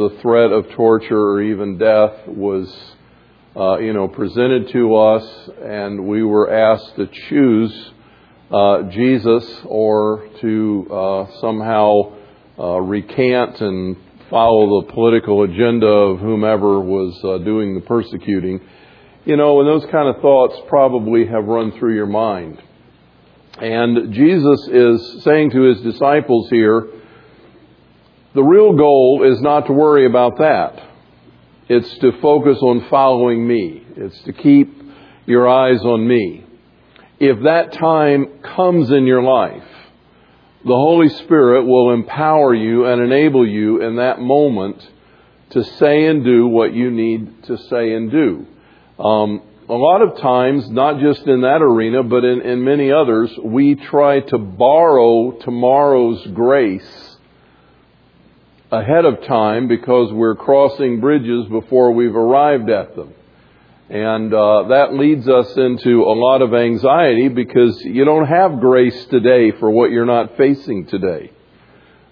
the threat of torture or even death was, uh, you know, presented to us, and we were asked to choose uh, Jesus or to uh, somehow uh, recant and follow the political agenda of whomever was uh, doing the persecuting. You know, and those kind of thoughts probably have run through your mind. And Jesus is saying to his disciples here, the real goal is not to worry about that. It's to focus on following me. It's to keep your eyes on me. If that time comes in your life, the Holy Spirit will empower you and enable you in that moment to say and do what you need to say and do. Um, a lot of times, not just in that arena, but in, in many others, we try to borrow tomorrow's grace ahead of time because we're crossing bridges before we've arrived at them. And uh, that leads us into a lot of anxiety because you don't have grace today for what you're not facing today.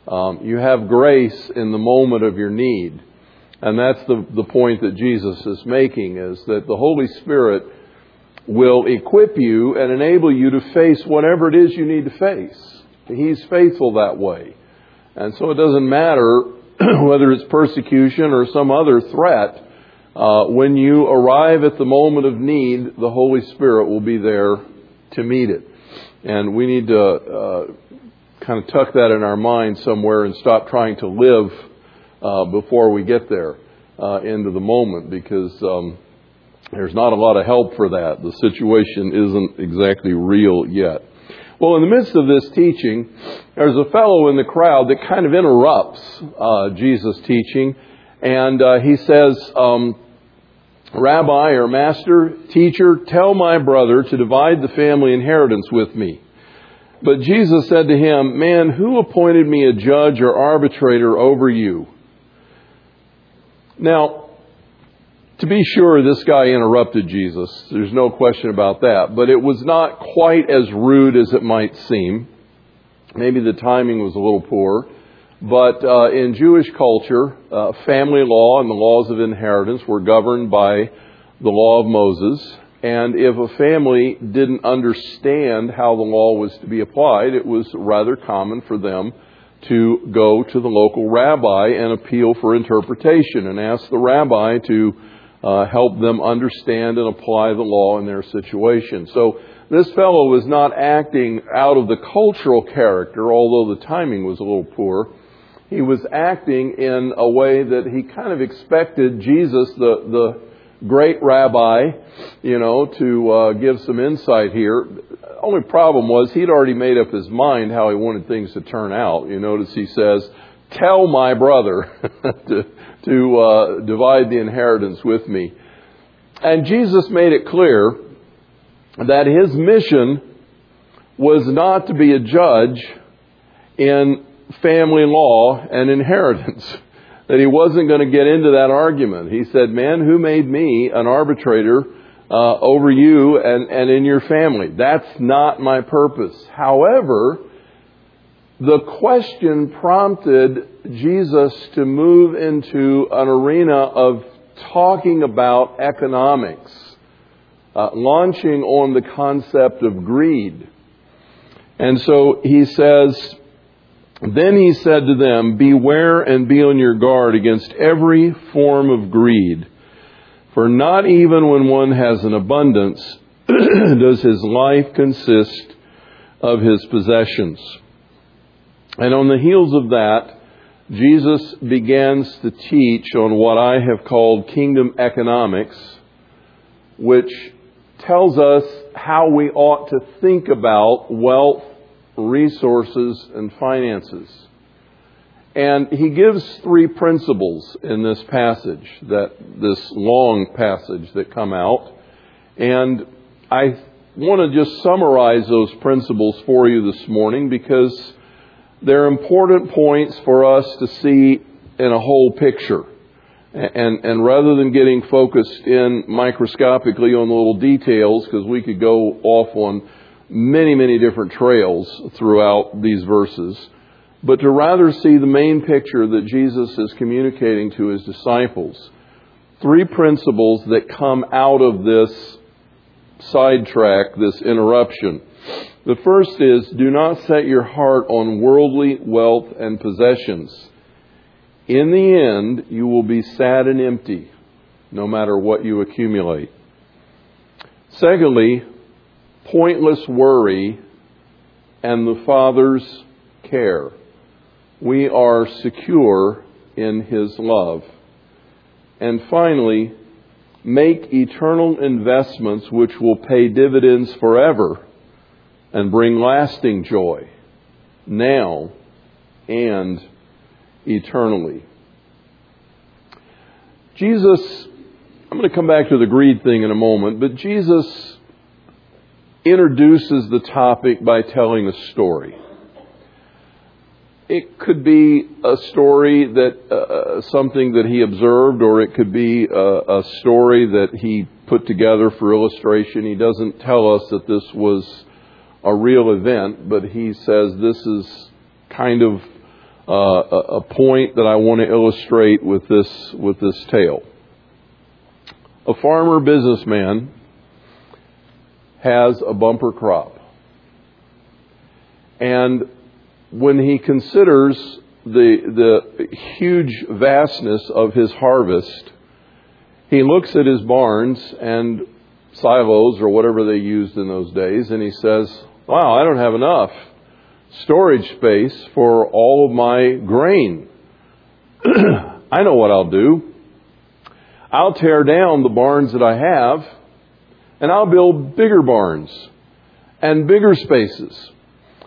Um, you have grace in the moment of your need. And that's the, the point that Jesus is making is that the Holy Spirit will equip you and enable you to face whatever it is you need to face. He's faithful that way. And so it doesn't matter whether it's persecution or some other threat. Uh, when you arrive at the moment of need, the Holy Spirit will be there to meet it. And we need to uh, kind of tuck that in our mind somewhere and stop trying to live uh, before we get there uh, into the moment because um, there's not a lot of help for that. The situation isn't exactly real yet. Well, in the midst of this teaching, there's a fellow in the crowd that kind of interrupts uh, Jesus' teaching, and uh, he says, um, Rabbi or Master, Teacher, tell my brother to divide the family inheritance with me. But Jesus said to him, Man, who appointed me a judge or arbitrator over you? Now, to be sure, this guy interrupted Jesus. There's no question about that. But it was not quite as rude as it might seem. Maybe the timing was a little poor. But uh, in Jewish culture, uh, family law and the laws of inheritance were governed by the law of Moses. And if a family didn't understand how the law was to be applied, it was rather common for them to go to the local rabbi and appeal for interpretation and ask the rabbi to uh, help them understand and apply the law in their situation. So this fellow was not acting out of the cultural character, although the timing was a little poor. He was acting in a way that he kind of expected Jesus, the, the great rabbi, you know, to uh, give some insight here. Only problem was he'd already made up his mind how he wanted things to turn out. You notice he says, "Tell my brother to to uh, divide the inheritance with me. And Jesus made it clear that his mission was not to be a judge in family law and inheritance. that he wasn't going to get into that argument. He said, Man, who made me an arbitrator uh, over you and, and in your family? That's not my purpose. However, the question prompted Jesus to move into an arena of talking about economics, uh, launching on the concept of greed. And so he says, Then he said to them, Beware and be on your guard against every form of greed, for not even when one has an abundance does his life consist of his possessions. And on the heels of that, Jesus begins to teach on what I have called kingdom economics, which tells us how we ought to think about wealth, resources, and finances. And he gives three principles in this passage, that this long passage that come out. And I want to just summarize those principles for you this morning because they're important points for us to see in a whole picture. And, and rather than getting focused in microscopically on the little details, because we could go off on many, many different trails throughout these verses, but to rather see the main picture that Jesus is communicating to his disciples. Three principles that come out of this sidetrack, this interruption. The first is do not set your heart on worldly wealth and possessions. In the end, you will be sad and empty, no matter what you accumulate. Secondly, pointless worry and the Father's care. We are secure in His love. And finally, make eternal investments which will pay dividends forever and bring lasting joy now and eternally. Jesus, I'm going to come back to the greed thing in a moment, but Jesus introduces the topic by telling a story. It could be a story that uh, uh, something that he observed, or it could be a, a story that he put together for illustration. He doesn't tell us that this was a real event, but he says this is kind of uh, a point that I want to illustrate with this with this tale. A farmer businessman has a bumper crop, and when he considers the, the huge vastness of his harvest, he looks at his barns and silos or whatever they used in those days, and he says, Wow, I don't have enough storage space for all of my grain. I know what I'll do. I'll tear down the barns that I have, and I'll build bigger barns and bigger spaces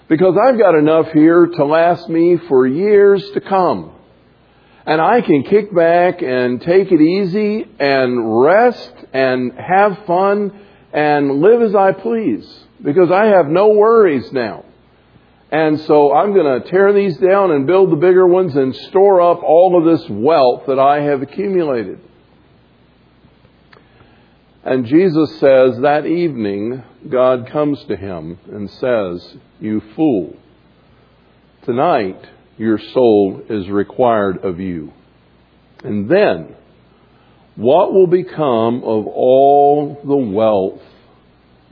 because I've got enough here to last me for years to come. And I can kick back and take it easy and rest and have fun and live as I please because I have no worries now. And so I'm going to tear these down and build the bigger ones and store up all of this wealth that I have accumulated. And Jesus says that evening, God comes to him and says, You fool, tonight your soul is required of you. And then, what will become of all the wealth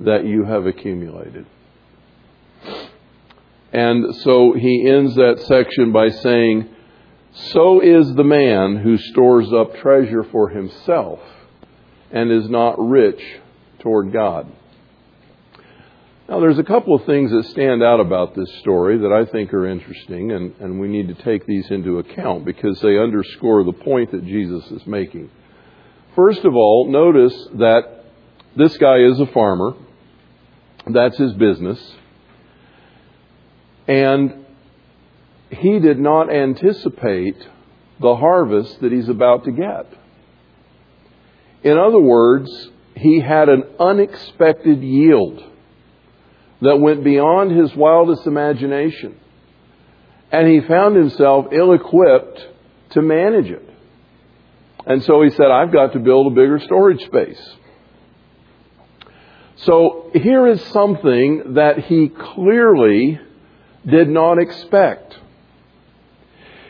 that you have accumulated? And so he ends that section by saying, So is the man who stores up treasure for himself and is not rich toward God. Now, there's a couple of things that stand out about this story that I think are interesting, and, and we need to take these into account because they underscore the point that Jesus is making. First of all, notice that this guy is a farmer. That's his business. And he did not anticipate the harvest that he's about to get. In other words, he had an unexpected yield that went beyond his wildest imagination. And he found himself ill equipped to manage it. And so he said, I've got to build a bigger storage space. So here is something that he clearly did not expect.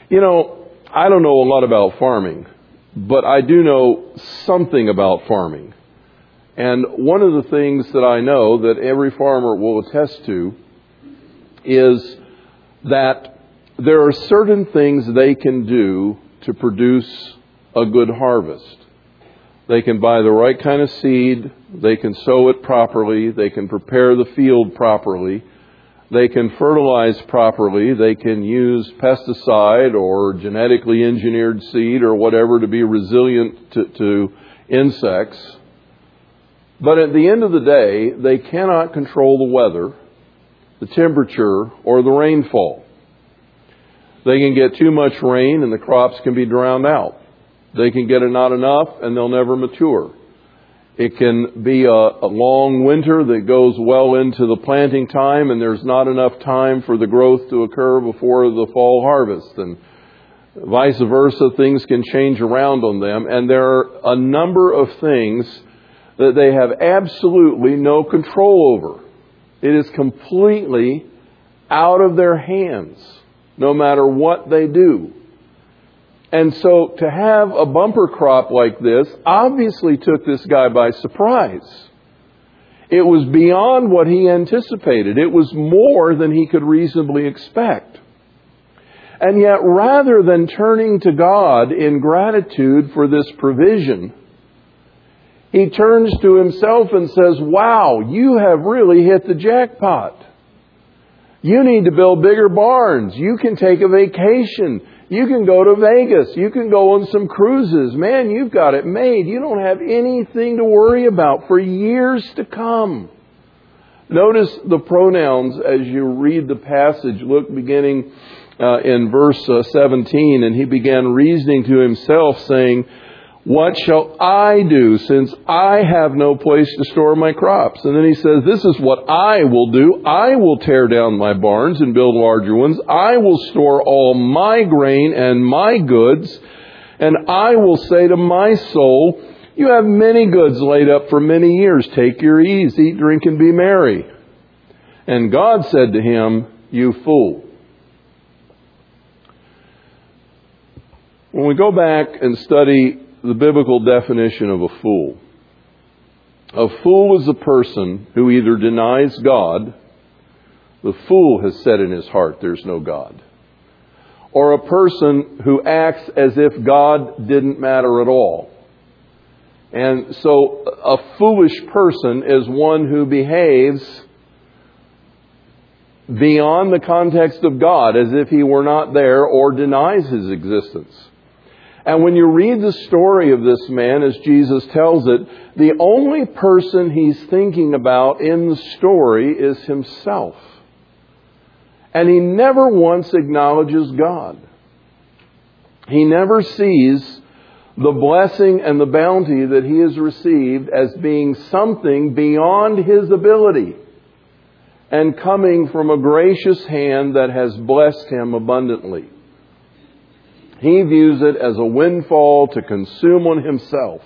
You know, I don't know a lot about farming, but I do know something about farming. And one of the things that I know that every farmer will attest to is that there are certain things they can do to produce a good harvest. They can buy the right kind of seed, they can sow it properly, they can prepare the field properly, they can fertilize properly. They can use pesticide or genetically engineered seed or whatever to be resilient to, to insects. But at the end of the day, they cannot control the weather, the temperature, or the rainfall. They can get too much rain and the crops can be drowned out. They can get it not enough and they'll never mature. It can be a, a, long winter that goes well into the planting time, and there's not enough time for the growth to occur before the fall harvest. And vice versa, things can change around on them. And there are a number of things that they have absolutely no control over. It is completely out of their hands no matter what they do. And so to have a bumper crop like this obviously took this guy by surprise. It was beyond what he anticipated. It was more than he could reasonably expect. And yet, rather than turning to God in gratitude for this provision, he turns to himself and says, Wow, you have really hit the jackpot. You need to build bigger barns. You can take a vacation. You can go to Vegas. You can go on some cruises. Man, you've got it made. You don't have anything to worry about for years to come. Notice the pronouns as you read the passage. Look beginning uh, in verse uh, 17. And he began reasoning to himself, saying, what shall I do since I have no place to store my crops? And then he says, This is what I will do. I will tear down my barns and build larger ones. I will store all my grain and my goods. And I will say to my soul, You have many goods laid up for many years. Take your ease, eat, drink, and be merry. And God said to him, You fool. When we go back and study the biblical definition of a fool. A fool is a person who either denies God, the fool has said in his heart, there's no God, or a person who acts as if God didn't matter at all. And so a foolish person is one who behaves beyond the context of God as if he were not there or denies his existence. And when you read the story of this man, as Jesus tells it, the only person he's thinking about in the story is himself. And he never once acknowledges God. He never sees the blessing and the bounty that he has received as being something beyond his ability and coming from a gracious hand that has blessed him abundantly. He views it as a windfall to consume on himself.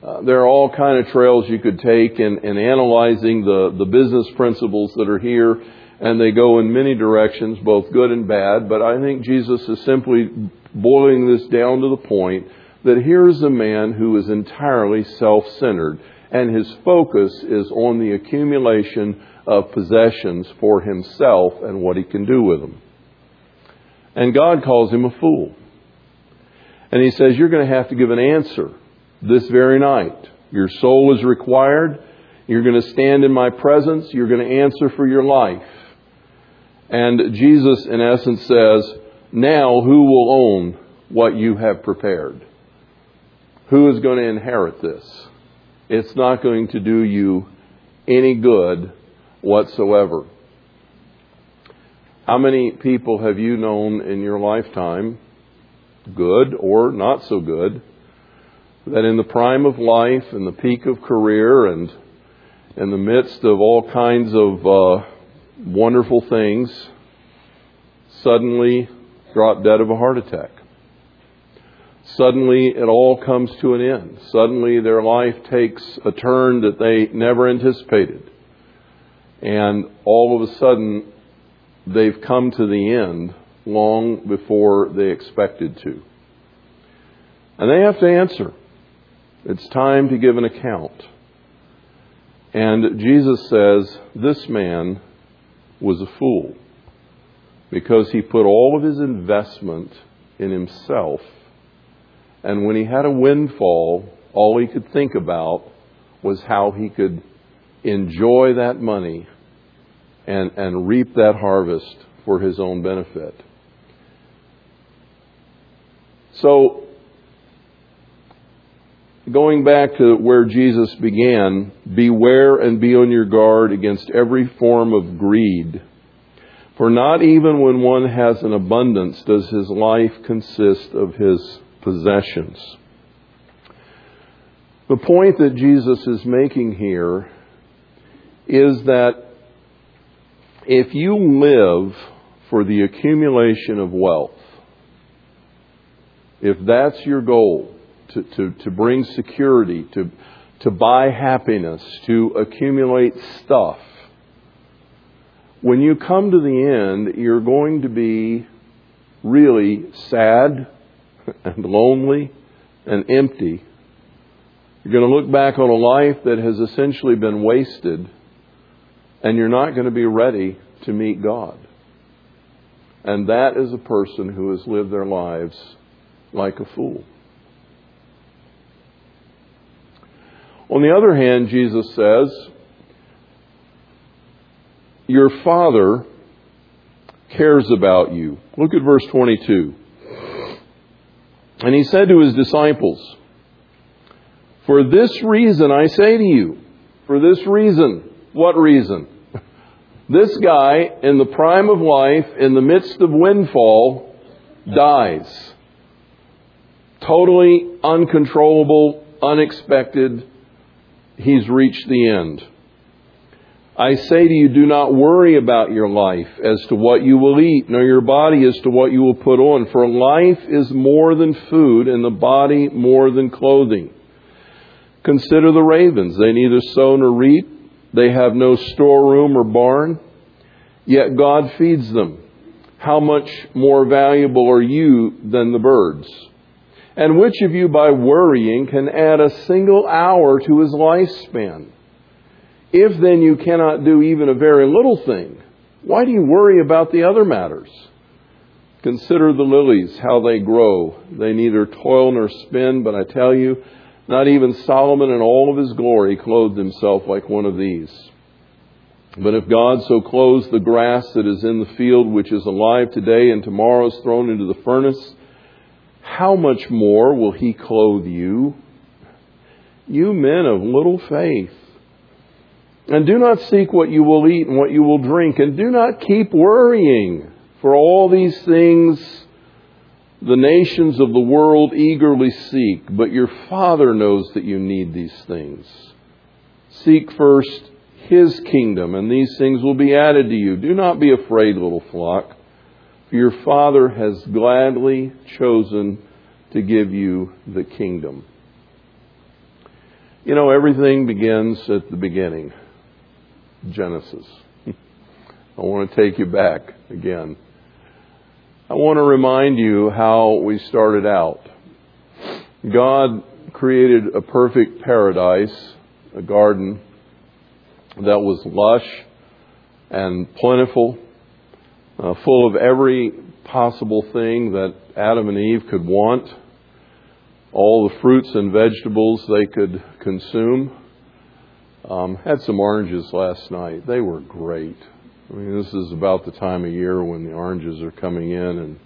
Uh, there are all kind of trails you could take in, in analyzing the, the business principles that are here, and they go in many directions, both good and bad. But I think Jesus is simply boiling this down to the point that here is a man who is entirely self-centered, and his focus is on the accumulation of possessions for himself and what he can do with them. And God calls him a fool. And he says, You're going to have to give an answer this very night. Your soul is required. You're going to stand in my presence. You're going to answer for your life. And Jesus, in essence, says, Now who will own what you have prepared? Who is going to inherit this? It's not going to do you any good whatsoever. How many people have you known in your lifetime, good or not so good, that in the prime of life, in the peak of career, and in the midst of all kinds of uh, wonderful things, suddenly drop dead of a heart attack? Suddenly it all comes to an end. Suddenly their life takes a turn that they never anticipated. And all of a sudden they've come to the end long before they expected to. And they have to answer. It's time to give an account. And Jesus says, This man was a fool because he put all of his investment in himself. And when he had a windfall, all he could think about was how he could enjoy that money and, and reap that harvest for his own benefit. So, going back to where Jesus began, beware and be on your guard against every form of greed. For not even when one has an abundance does his life consist of his possessions. The point that Jesus is making here is that if you live for the accumulation of wealth, if that's your goal, to, to, to bring security, to, to buy happiness, to accumulate stuff, when you come to the end, you're going to be really sad and lonely and empty. You're going to look back on a life that has essentially been wasted, and you're not going to be ready to meet God. And that is a person who has lived their lives like a fool. On the other hand, Jesus says, Your Father cares about you. Look at verse 22. And he said to his disciples, For this reason I say to you, for this reason, what reason? This guy, in the prime of life, in the midst of windfall, dies. Totally uncontrollable, unexpected. He's reached the end. I say to you, do not worry about your life as to what you will eat, nor your body as to what you will put on. For life is more than food, and the body more than clothing. Consider the ravens. They neither sow nor reap they have no storeroom or barn, yet God feeds them. How much more valuable are you than the birds? And which of you, by worrying, can add a single hour to his lifespan? If then you cannot do even a very little thing, why do you worry about the other matters? Consider the lilies, how they grow. They neither toil nor spin, but I tell you, not even Solomon in all of his glory clothed himself like one of these. But if God so clothes the grass that is in the field, which is alive today and tomorrow is thrown into the furnace, how much more will he clothe you? You men of little faith. And do not seek what you will eat and what you will drink, and do not keep worrying, for all these things the nations of the world eagerly seek, but your Father knows that you need these things. Seek first His kingdom, and these things will be added to you. Do not be afraid, little flock, for your Father has gladly chosen to give you the kingdom. You know, everything begins at the beginning Genesis. I want to take you back again. I want to remind you how we started out. God created a perfect paradise, a garden that was lush and plentiful, uh, full of every possible thing that Adam and Eve could want, all the fruits and vegetables they could consume. Um, had some oranges last night. They were great. I mean, this is about the time of year when the oranges are coming in, and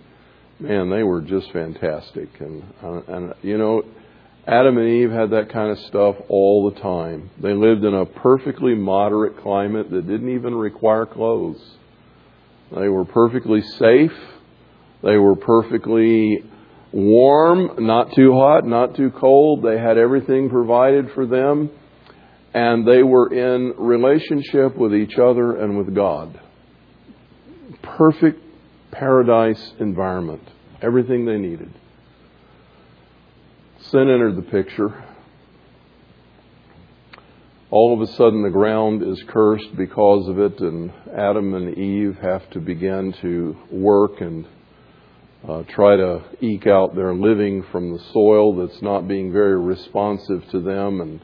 man, they were just fantastic. And uh, and you know, Adam and Eve had that kind of stuff all the time. They lived in a perfectly moderate climate that didn't even require clothes. They were perfectly safe. They were perfectly warm, not too hot, not too cold. They had everything provided for them and they were in relationship with each other and with God. Perfect paradise environment, everything they needed. Sin entered the picture. All of a sudden, the ground is cursed because of it, and Adam and Eve have to begin to work and uh, try to eke out their living from the soil that's not being very responsive to them and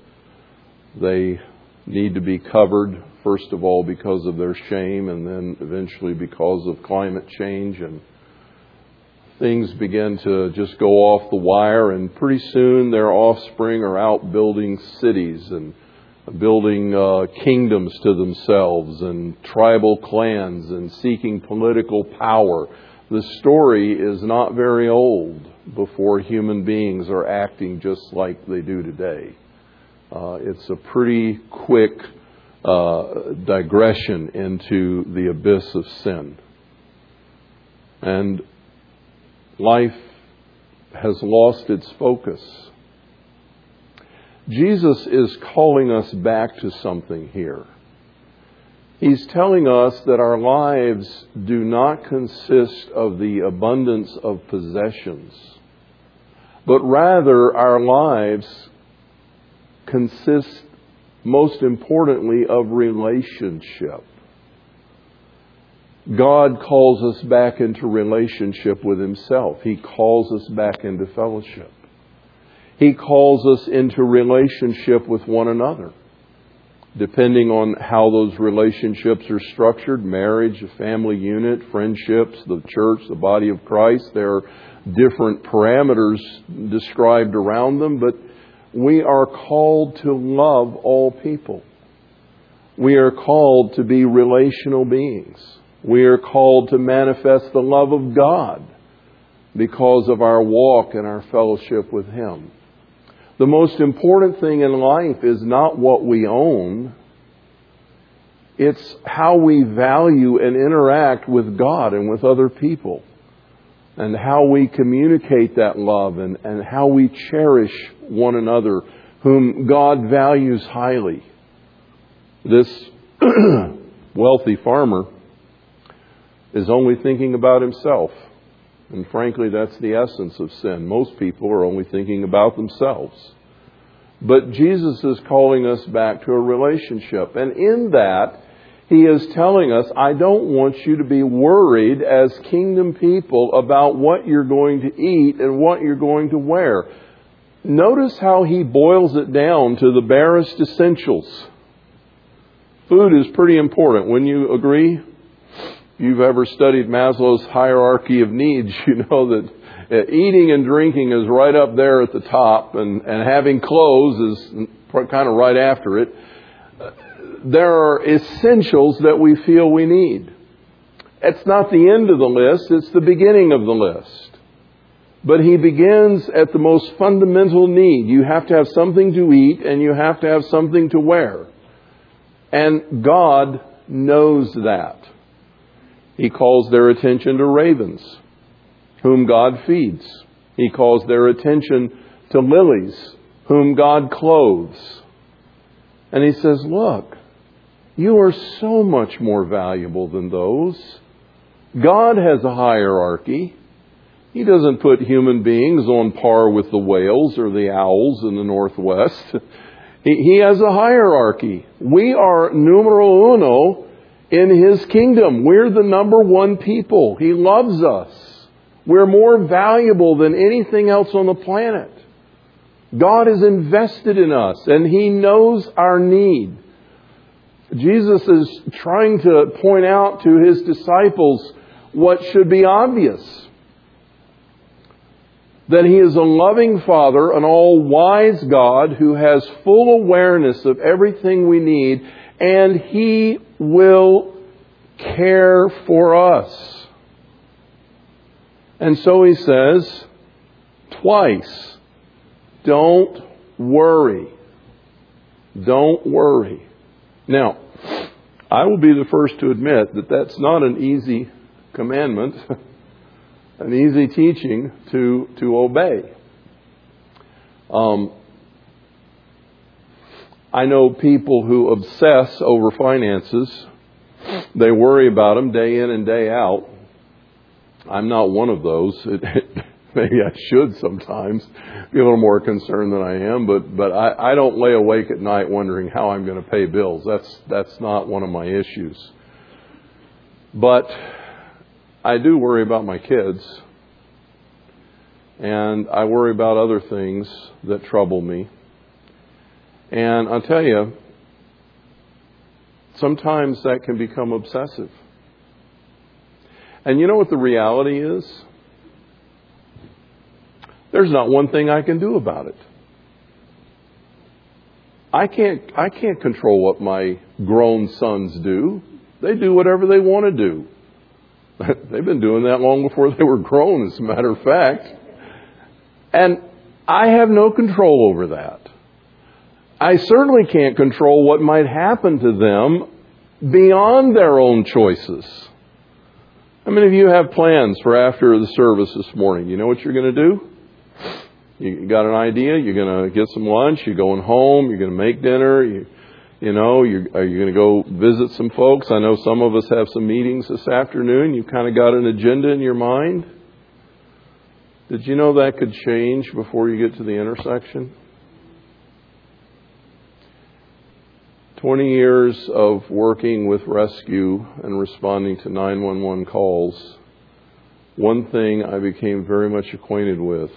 they need to be covered, first of all, because of their shame, and then eventually because of climate change. And things begin to just go off the wire, and pretty soon their offspring are out building cities and building uh, kingdoms to themselves and tribal clans and seeking political power. The story is not very old before human beings are acting just like they do today. Uh, it's a pretty quick uh, digression into the abyss of sin. And life has lost its focus. Jesus is calling us back to something here. He's telling us that our lives do not consist of the abundance of possessions, but rather our lives consists most importantly of relationship. God calls us back into relationship with Himself. He calls us back into fellowship. He calls us into relationship with one another. Depending on how those relationships are structured marriage, a family unit, friendships, the church, the body of Christ there are different parameters described around them, but we are called to love all people. We are called to be relational beings. We are called to manifest the love of God because of our walk and our fellowship with Him. The most important thing in life is not what we own, it's how we value and interact with God and with other people, and how we communicate that love and, and how we cherish one another whom God values highly. This wealthy farmer is only thinking about himself. And frankly, that's the essence of sin. Most people are only thinking about themselves. But Jesus is calling us back to a relationship. And in that, He is telling us, I don't want you to be worried as kingdom people about what you're going to eat and what you're going to wear. Notice how He boils it down to the barest essentials. Food is pretty important. Wouldn't you agree? If you've ever studied Maslow's hierarchy of needs, you know that uh, eating and drinking is right up there at the top, and, and having clothes is kind of right after it. There are essentials that we feel we need. It's not the end of the list, it's the beginning of the list. But he begins at the most fundamental need. You have to have something to eat and you have to have something to wear. And God knows that. He calls their attention to ravens, whom God feeds. He calls their attention to lilies, whom God clothes. And he says, Look, you are so much more valuable than those. God has a hierarchy. He doesn't put human beings on par with the whales or the owls in the Northwest. He has a hierarchy. We are numero uno in His kingdom. We're the number one people. He loves us. We're more valuable than anything else on the planet. God is invested in us and He knows our need. Jesus is trying to point out to His disciples what should be obvious. That He is a loving Father, an all wise God who has full awareness of everything we need and He will care for us. And so He says twice, don't worry. Don't worry. Now, I will be the first to admit that that's not an easy commandment, an easy teaching to, to obey. Um, I know people who obsess over finances. They worry about them day in and day out. I'm not one of those. maybe I should sometimes be a little more concerned than I am, but but I, I don't lay awake at night wondering how I'm going to pay bills. That's that's not one of my issues. But I do worry about my kids, and I worry about other things that trouble me. And I'll tell you, sometimes that can become obsessive. And you know what the reality is? There's not one thing I can do about it. I can't, I can't control what my grown sons do. They do whatever they want to do. They've been doing that long before they were grown, as a matter of fact. And I have no control over that. I certainly can't control what might happen to them beyond their own choices. How many of you have plans for after the service this morning? You know what you're going to do? You got an idea? You're going to get some lunch. You're going home. You're going to make dinner. You, you know, you're, are you going to go visit some folks? I know some of us have some meetings this afternoon. You've kind of got an agenda in your mind. Did you know that could change before you get to the intersection? 20 years of working with rescue and responding to 911 calls, one thing I became very much acquainted with.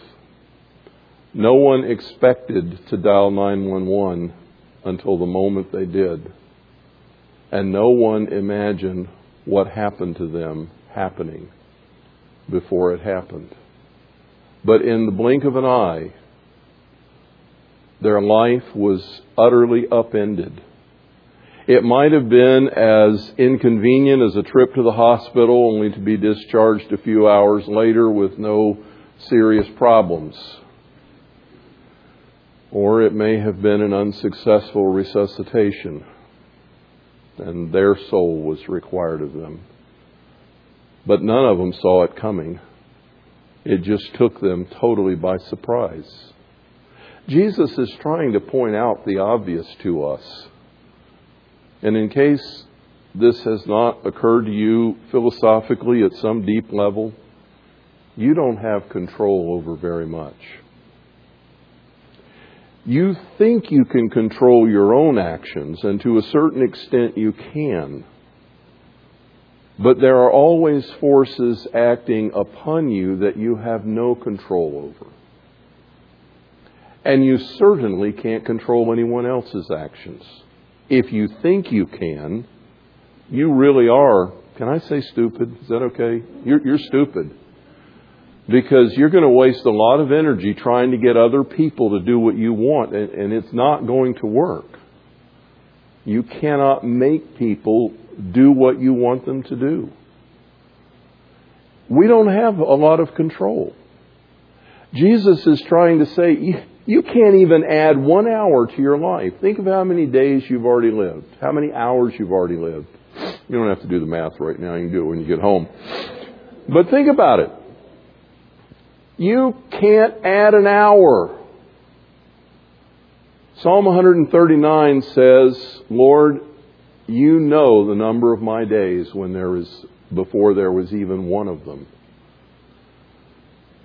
No one expected to dial 911 until the moment they did. And no one imagined what happened to them happening before it happened. But in the blink of an eye, their life was utterly upended it might have been as inconvenient as a trip to the hospital only to be discharged a few hours later with no serious problems. Or it may have been an unsuccessful resuscitation and their soul was required of them. But none of them saw it coming. It just took them totally by surprise. Jesus is trying to point out the obvious to us. And in case this has not occurred to you philosophically at some deep level, you don't have control over very much. You think you can control your own actions, and to a certain extent you can. But there are always forces acting upon you that you have no control over. And you certainly can't control anyone else's actions if you think you can, you really are, can I say stupid? Is that okay? You're, you're stupid. Because you're going to waste a lot of energy trying to get other people to do what you want, and, and it's not going to work. You cannot make people do what you want them to do. We don't have a lot of control. Jesus is trying to say, you can't even add one hour to your life. Think of how many days you've already lived, how many hours you've already lived. You don't have to do the math right now, you can do it when you get home. But think about it. You can't add an hour. Psalm 139 says, Lord, you know the number of my days when there is before there was even one of them.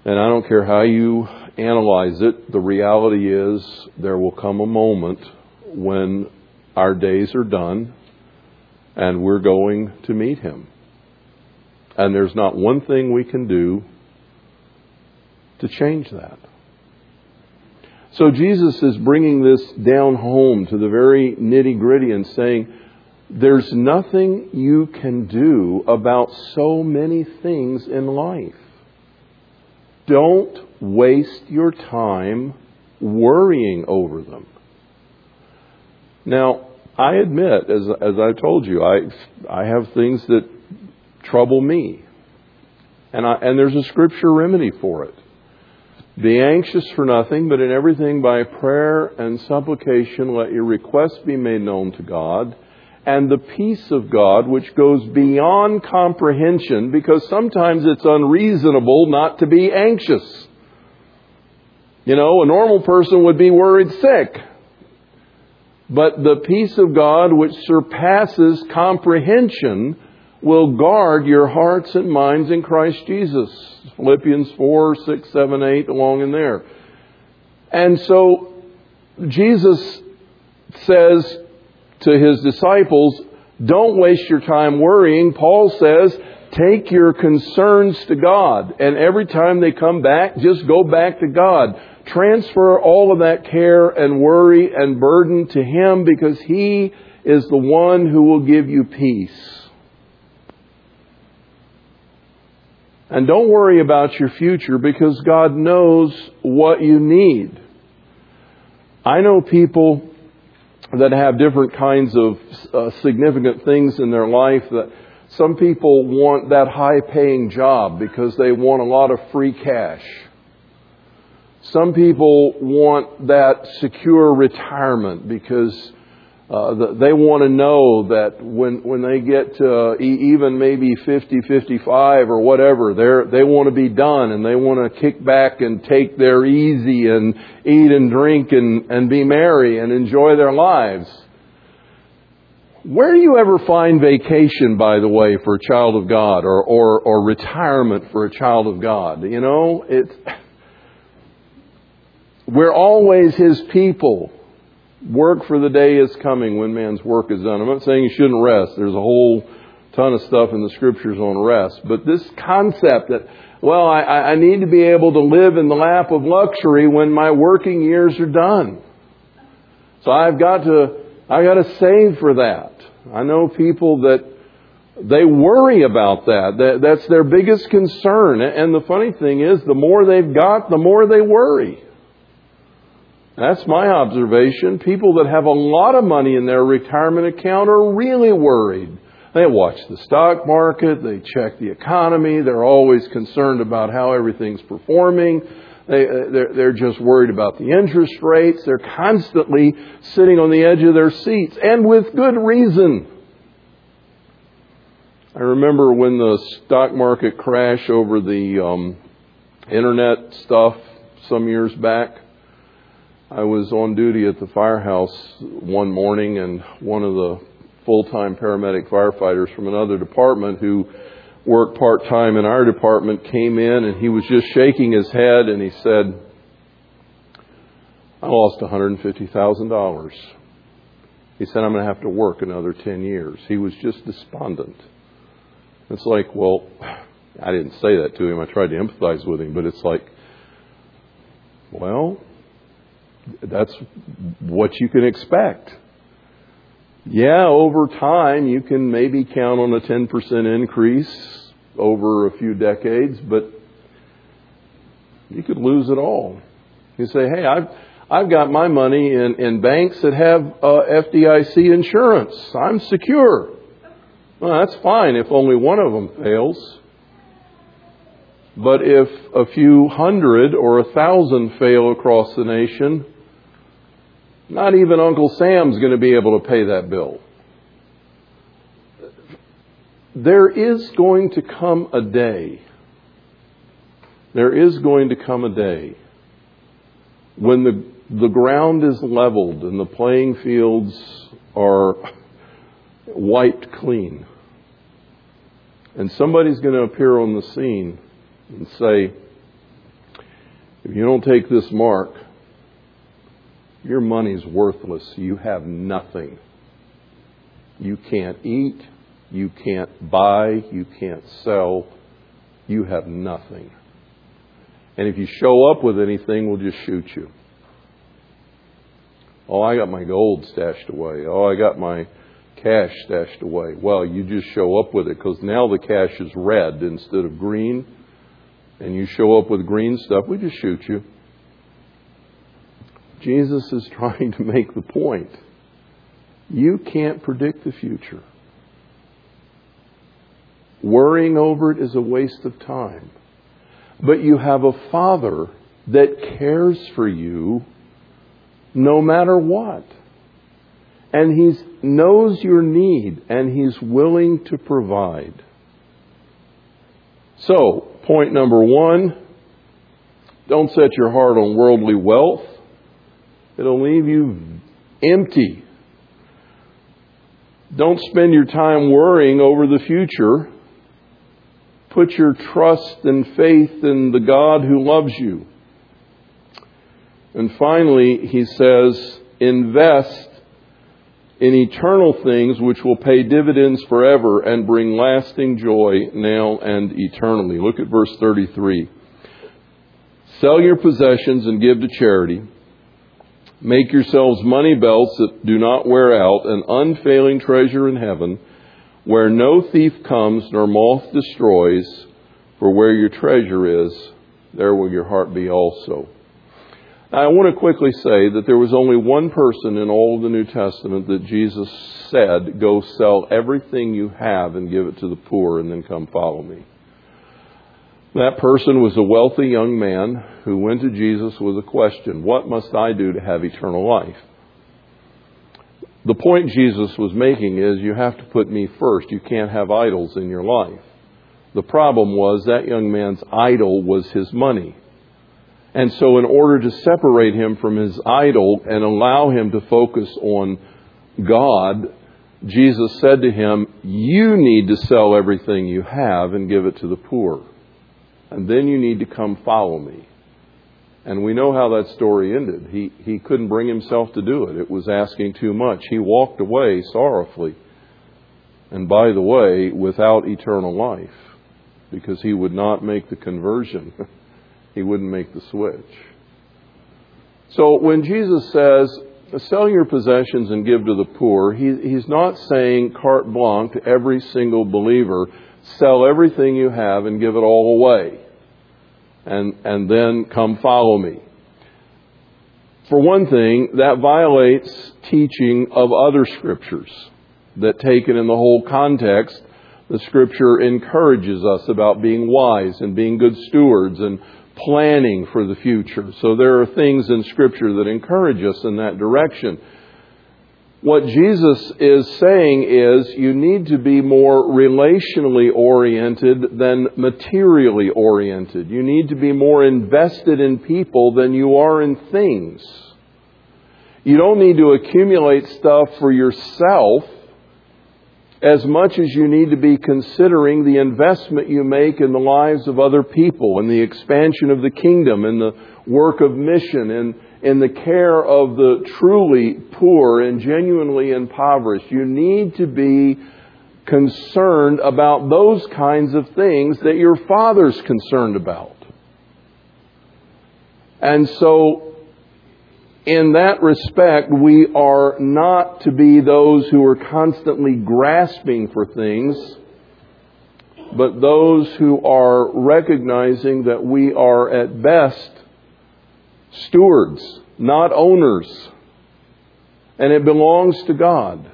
And I don't care how you analyze it, the reality is there will come a moment when our days are done and we're going to meet Him. And there's not one thing we can do to change that. So Jesus is bringing this down home to the very nitty gritty and saying, there's nothing you can do about so many things in life. Don't waste your time worrying over them. Now, I admit, as, as I told you, I, I have things that trouble me. And, I, and there's a scripture remedy for it. Be anxious for nothing, but in everything by prayer and supplication let your requests be made known to God and the peace of God, which goes beyond comprehension, because sometimes it's unreasonable not to be anxious. You know, a normal person would be worried sick. But the peace of God, which surpasses comprehension, will guard your hearts and minds in Christ Jesus. Philippians 4, 6, 7, 8, along in there. And so, Jesus says, to his disciples, don't waste your time worrying. Paul says, take your concerns to God. And every time they come back, just go back to God. Transfer all of that care and worry and burden to Him because He is the one who will give you peace. And don't worry about your future because God knows what you need. I know people that have different kinds of uh, significant things in their life that some people want that high paying job because they want a lot of free cash. Some people want that secure retirement because uh, they want to know that when when they get to even maybe 50, 55 or whatever, they they want to be done and they want to kick back and take their easy and eat and drink and and be merry and enjoy their lives. Where do you ever find vacation, by the way, for a child of God, or or, or retirement for a child of God? You know, it's we're always His people. Work for the day is coming when man's work is done. I'm not saying you shouldn't rest. There's a whole ton of stuff in the scriptures on rest. But this concept that, well, I, I need to be able to live in the lap of luxury when my working years are done. So I've got to, I've got to save for that. I know people that they worry about that. That's their biggest concern. And the funny thing is, the more they've got, the more they worry. That's my observation. People that have a lot of money in their retirement account are really worried. They watch the stock market, they check the economy, they're always concerned about how everything's performing. They, uh, they're, they're just worried about the interest rates. They're constantly sitting on the edge of their seats, and with good reason. I remember when the stock market crashed over the um, internet stuff some years back. I was on duty at the firehouse one morning, and one of the full time paramedic firefighters from another department who worked part time in our department came in and he was just shaking his head and he said, I lost $150,000. He said, I'm going to have to work another 10 years. He was just despondent. It's like, well, I didn't say that to him. I tried to empathize with him, but it's like, well, that's what you can expect yeah, over time you can maybe count on a 10% increase over a few decades, but you could lose it all. You say, hey, I've, I've got my money in, in banks that have uh, FDIC insurance. I'm secure. Well, that's fine if only one of them fails. But if a few hundred or a thousand fail across the nation, not even Uncle Sam's going to be able to pay that bill. There is going to come a day, there is going to come a day when the, the ground is leveled and the playing fields are wiped clean. And somebody's going to appear on the scene and say, if you don't take this mark, your money's worthless. You have nothing. You can't eat. You can't buy. You can't sell. You have nothing. And if you show up with anything, we'll just shoot you. Oh, I got my gold stashed away. Oh, I got my cash stashed away. Well, you just show up with it because now the cash is red instead of green. And you show up with green stuff, we just shoot you. Jesus is trying to make the point. You can't predict the future. Worrying over it is a waste of time. But you have a Father that cares for you no matter what. And He knows your need and He's willing to provide. So, point number one don't set your heart on worldly wealth. It'll leave you empty. Don't spend your time worrying over the future. Put your trust and faith in the God who loves you. And finally, he says, invest in eternal things which will pay dividends forever and bring lasting joy now and eternally. Look at verse 33. Sell your possessions and give to charity. Make yourselves money belts that do not wear out, an unfailing treasure in heaven, where no thief comes nor moth destroys, for where your treasure is, there will your heart be also. Now, I want to quickly say that there was only one person in all of the New Testament that Jesus said, Go sell everything you have and give it to the poor, and then come follow me. That person was a wealthy young man who went to Jesus with a question What must I do to have eternal life? The point Jesus was making is you have to put me first. You can't have idols in your life. The problem was that young man's idol was his money. And so, in order to separate him from his idol and allow him to focus on God, Jesus said to him, You need to sell everything you have and give it to the poor and then you need to come follow me. And we know how that story ended. He, he couldn't bring himself to do it. It was asking too much. He walked away sorrowfully. And by the way, without eternal life, because he would not make the conversion. he wouldn't make the switch. So when Jesus says, sell your possessions and give to the poor, he, he's not saying carte blanche to every single believer, sell everything you have and give it all away and, and then come follow me. For one thing, that violates teaching of other scriptures that taken in the whole context, the scripture encourages us about being wise and being good stewards and planning for the future. So there are things in scripture that encourage us in that direction. What Jesus is saying is you need to be more relationally oriented than materially oriented. You need to be more invested in people than you are in things. You don't need to accumulate stuff for yourself as much as you need to be considering the investment you make in the lives of other people and the expansion of the kingdom and the work of mission and in the care of the truly poor and genuinely impoverished. You need to be concerned about those kinds of things that your Father's concerned about. And so, in that respect, we are not to be those who are constantly grasping for things, but those who are recognizing that we are at best stewards, not owners. And it belongs to God.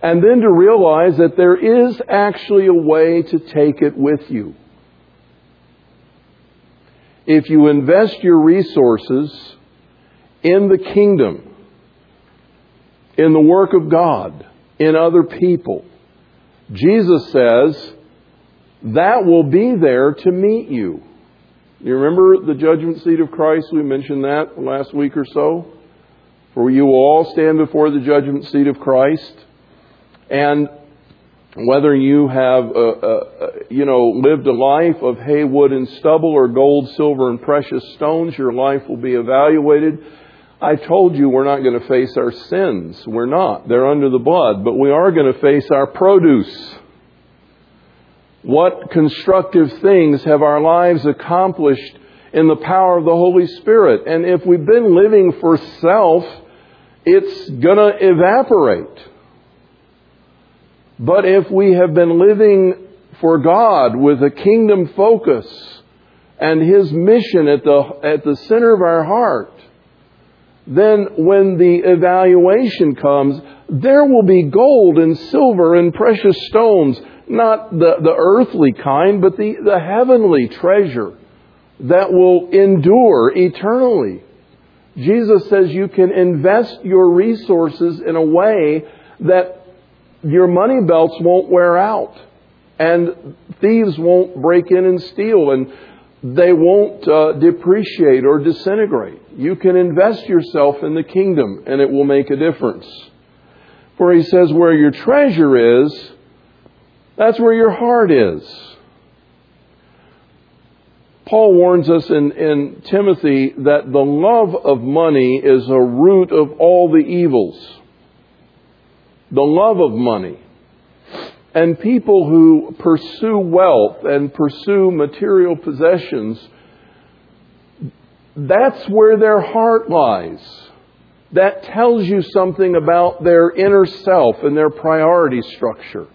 And then to realize that there is actually a way to take it with you. If you invest your resources in the kingdom, in the work of God, in other people, Jesus says that will be there to meet you. You remember the judgment seat of Christ? We mentioned that last week or so. For you will all stand before the judgment seat of Christ. And whether you have, uh, uh, you know, lived a life of hay, wood, and stubble, or gold, silver, and precious stones, your life will be evaluated. I told you we're not going to face our sins. We're not. They're under the blood. But we are going to face our produce. What constructive things have our lives accomplished in the power of the Holy Spirit? And if we've been living for self, it's gonna evaporate. But if we have been living for God with a kingdom focus and His mission at the, at the center of our heart, then when the evaluation comes, there will be gold and silver and precious stones not the, the earthly kind, but the, the heavenly treasure that will endure eternally. Jesus says you can invest your resources in a way that your money belts won't wear out and thieves won't break in and steal and they won't uh, depreciate or disintegrate. You can invest yourself in the kingdom and it will make a difference. For he says, where your treasure is, that's where your heart is. Paul warns us in, in Timothy that the love of money is a root of all the evils. The love of money. And people who pursue wealth and pursue material possessions, that's where their heart lies. That tells you something about their inner self and their priority structure.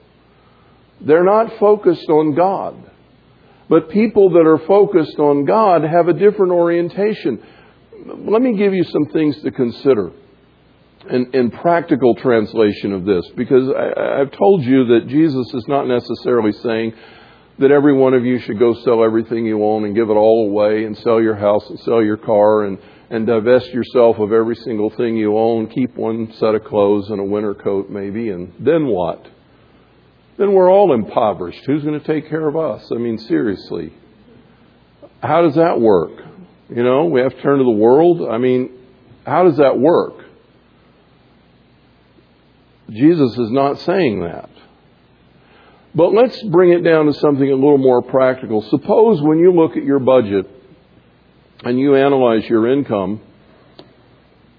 They're not focused on God. But people that are focused on God have a different orientation. Let me give you some things to consider in, in practical translation of this, because I, I've told you that Jesus is not necessarily saying that every one of you should go sell everything you own and give it all away and sell your house and sell your car and, and divest yourself of every single thing you own, keep one set of clothes and a winter coat maybe, and then what? then we're all impoverished. Who's going to take care of us? I mean, seriously. How does that work? You know, we have to turn to the world. I mean, how does that work? Jesus is not saying that. But let's bring it down to something a little more practical. Suppose when you look at your budget and you analyze your income,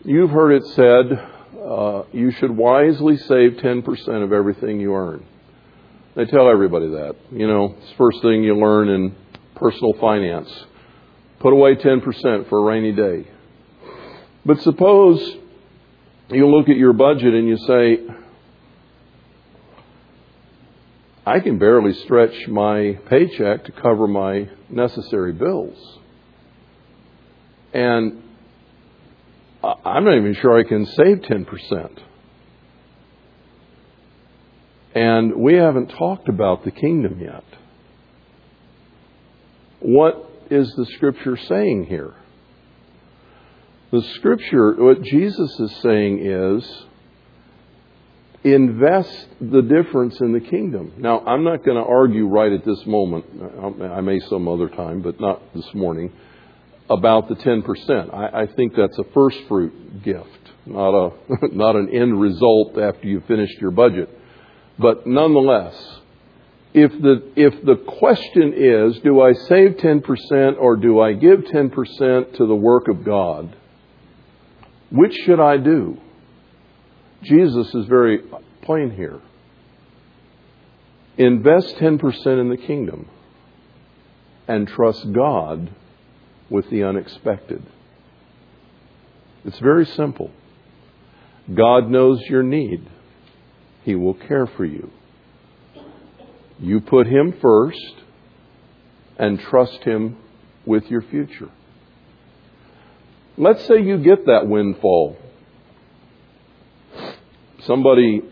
you've heard it said uh, you should wisely save 10% of everything you earn. They tell everybody that. You know, it's the first thing you learn in personal finance. Put away 10% for a rainy day. But suppose you look at your budget and you say, I can barely stretch my paycheck to cover my necessary bills. And I'm not even sure I can save 10%. And we haven't talked about the kingdom yet. What is the scripture saying here? The scripture, what Jesus is saying is, invest the difference in the kingdom. Now, I'm not going to argue right at this moment. I may some other time, but not this morning, about the 10%. I, I think that's a first fruit gift, not, a, not an end result after you've finished your budget. But nonetheless, if the, if the question is, do I save 10% or do I give 10% to the work of God? Which should I do? Jesus is very plain here. Invest 10% in the kingdom and trust God with the unexpected. It's very simple. God knows your need. He will care for you. You put Him first and trust Him with your future. Let's say you get that windfall somebody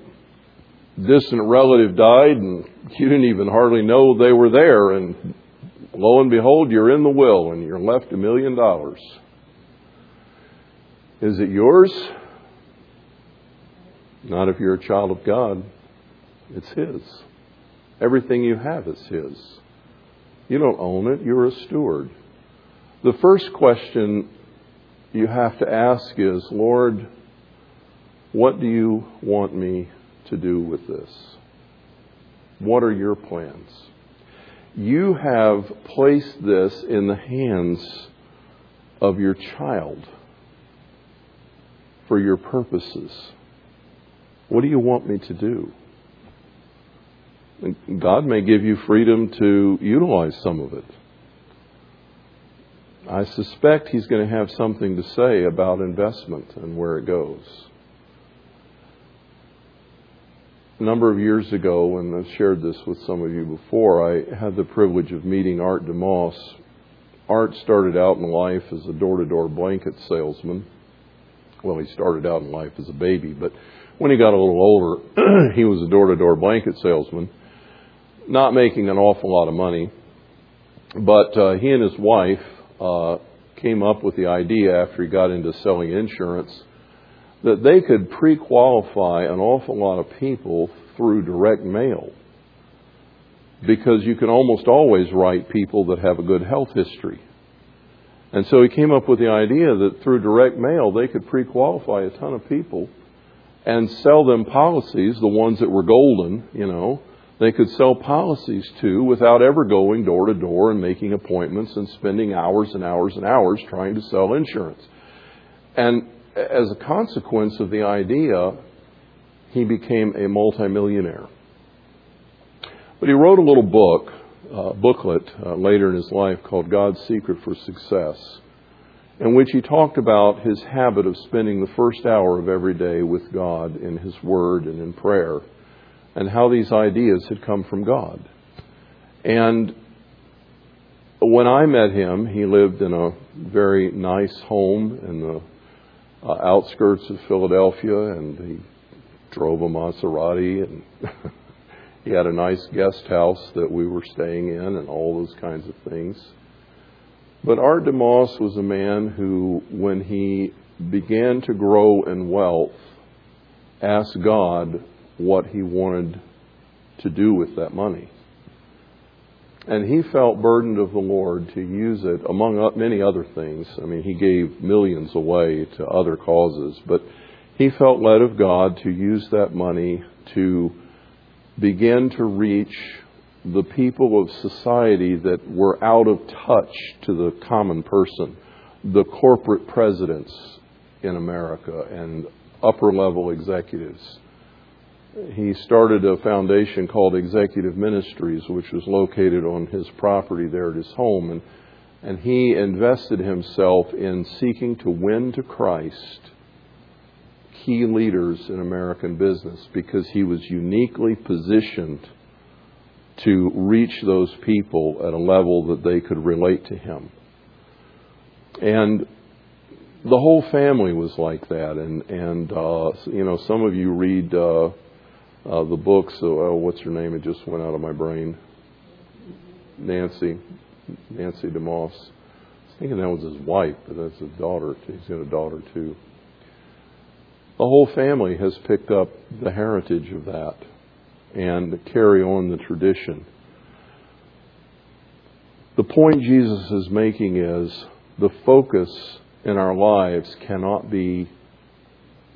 distant relative died and you didn't even hardly know they were there and lo and behold you're in the will and you're left a million dollars. Is it yours? Not if you're a child of god. It's his. Everything you have is his. You don't own it. You're a steward. The first question you have to ask is lord what do you want me to do with this? What are your plans? You have placed this in the hands of your child for your purposes. What do you want me to do? God may give you freedom to utilize some of it. I suspect He's going to have something to say about investment and where it goes. A number of years ago, and I've shared this with some of you before, I had the privilege of meeting Art DeMoss. Art started out in life as a door to door blanket salesman. Well, he started out in life as a baby, but when he got a little older, he was a door to door blanket salesman, not making an awful lot of money. But uh, he and his wife uh, came up with the idea after he got into selling insurance that they could pre qualify an awful lot of people through direct mail because you can almost always write people that have a good health history. And so he came up with the idea that through direct mail they could pre qualify a ton of people and sell them policies, the ones that were golden, you know, they could sell policies to without ever going door to door and making appointments and spending hours and hours and hours trying to sell insurance. And as a consequence of the idea, he became a multimillionaire. But he wrote a little book, uh, booklet, uh, later in his life called God's Secret for Success, in which he talked about his habit of spending the first hour of every day with God in his word and in prayer, and how these ideas had come from God. And when I met him, he lived in a very nice home in the uh, outskirts of Philadelphia, and he drove a Maserati, and he had a nice guest house that we were staying in, and all those kinds of things. But Art DeMoss was a man who, when he began to grow in wealth, asked God what he wanted to do with that money. And he felt burdened of the Lord to use it, among many other things. I mean, he gave millions away to other causes, but he felt led of God to use that money to begin to reach the people of society that were out of touch to the common person. the corporate presidents in America and upper level executives. He started a foundation called Executive Ministries, which was located on his property there at his home. And, and he invested himself in seeking to win to Christ key leaders in American business because he was uniquely positioned to reach those people at a level that they could relate to him. And the whole family was like that. And, and uh, you know, some of you read uh, uh, the books. Oh, what's her name? It just went out of my brain. Nancy, Nancy DeMoss. I was thinking that was his wife, but that's his daughter. He's got a daughter too. The whole family has picked up the heritage of that and carry on the tradition. The point Jesus is making is the focus in our lives cannot be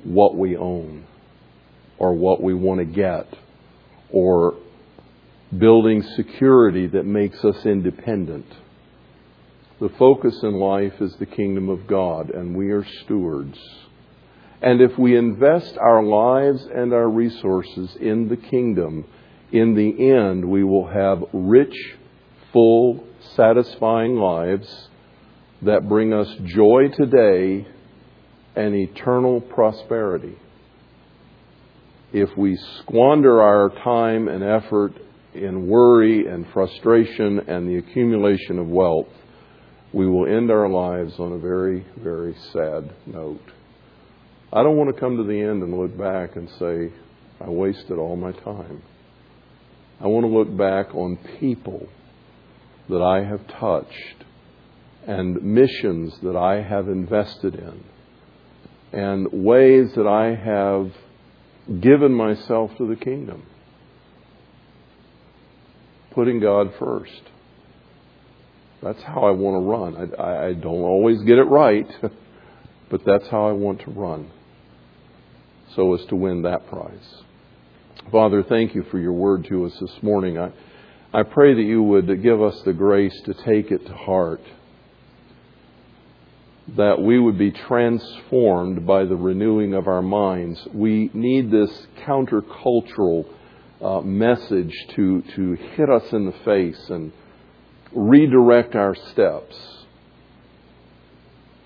what we own or what we want to get or building security that makes us independent. The focus in life is the kingdom of God, and we are stewards. And if we invest our lives and our resources in the kingdom, in the end, we will have rich, full, satisfying lives that bring us joy today and eternal prosperity. If we squander our time and effort in worry and frustration and the accumulation of wealth, we will end our lives on a very, very sad note. I don't want to come to the end and look back and say, I wasted all my time. I want to look back on people that I have touched and missions that I have invested in and ways that I have given myself to the kingdom. Putting God first. That's how I want to run. I, I don't always get it right, but that's how I want to run so as to win that prize. Father, thank you for your word to us this morning. I, I pray that you would give us the grace to take it to heart, that we would be transformed by the renewing of our minds. We need this countercultural uh, message to, to hit us in the face and redirect our steps.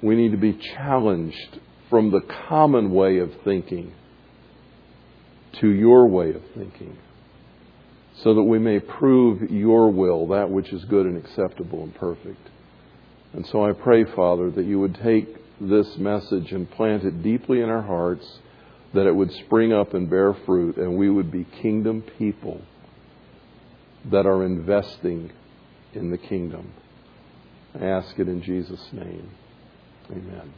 We need to be challenged from the common way of thinking to your way of thinking, so that we may prove your will, that which is good and acceptable and perfect. And so I pray, Father, that you would take this message and plant it deeply in our hearts, that it would spring up and bear fruit, and we would be kingdom people that are investing in the kingdom. I ask it in Jesus' name. Amen.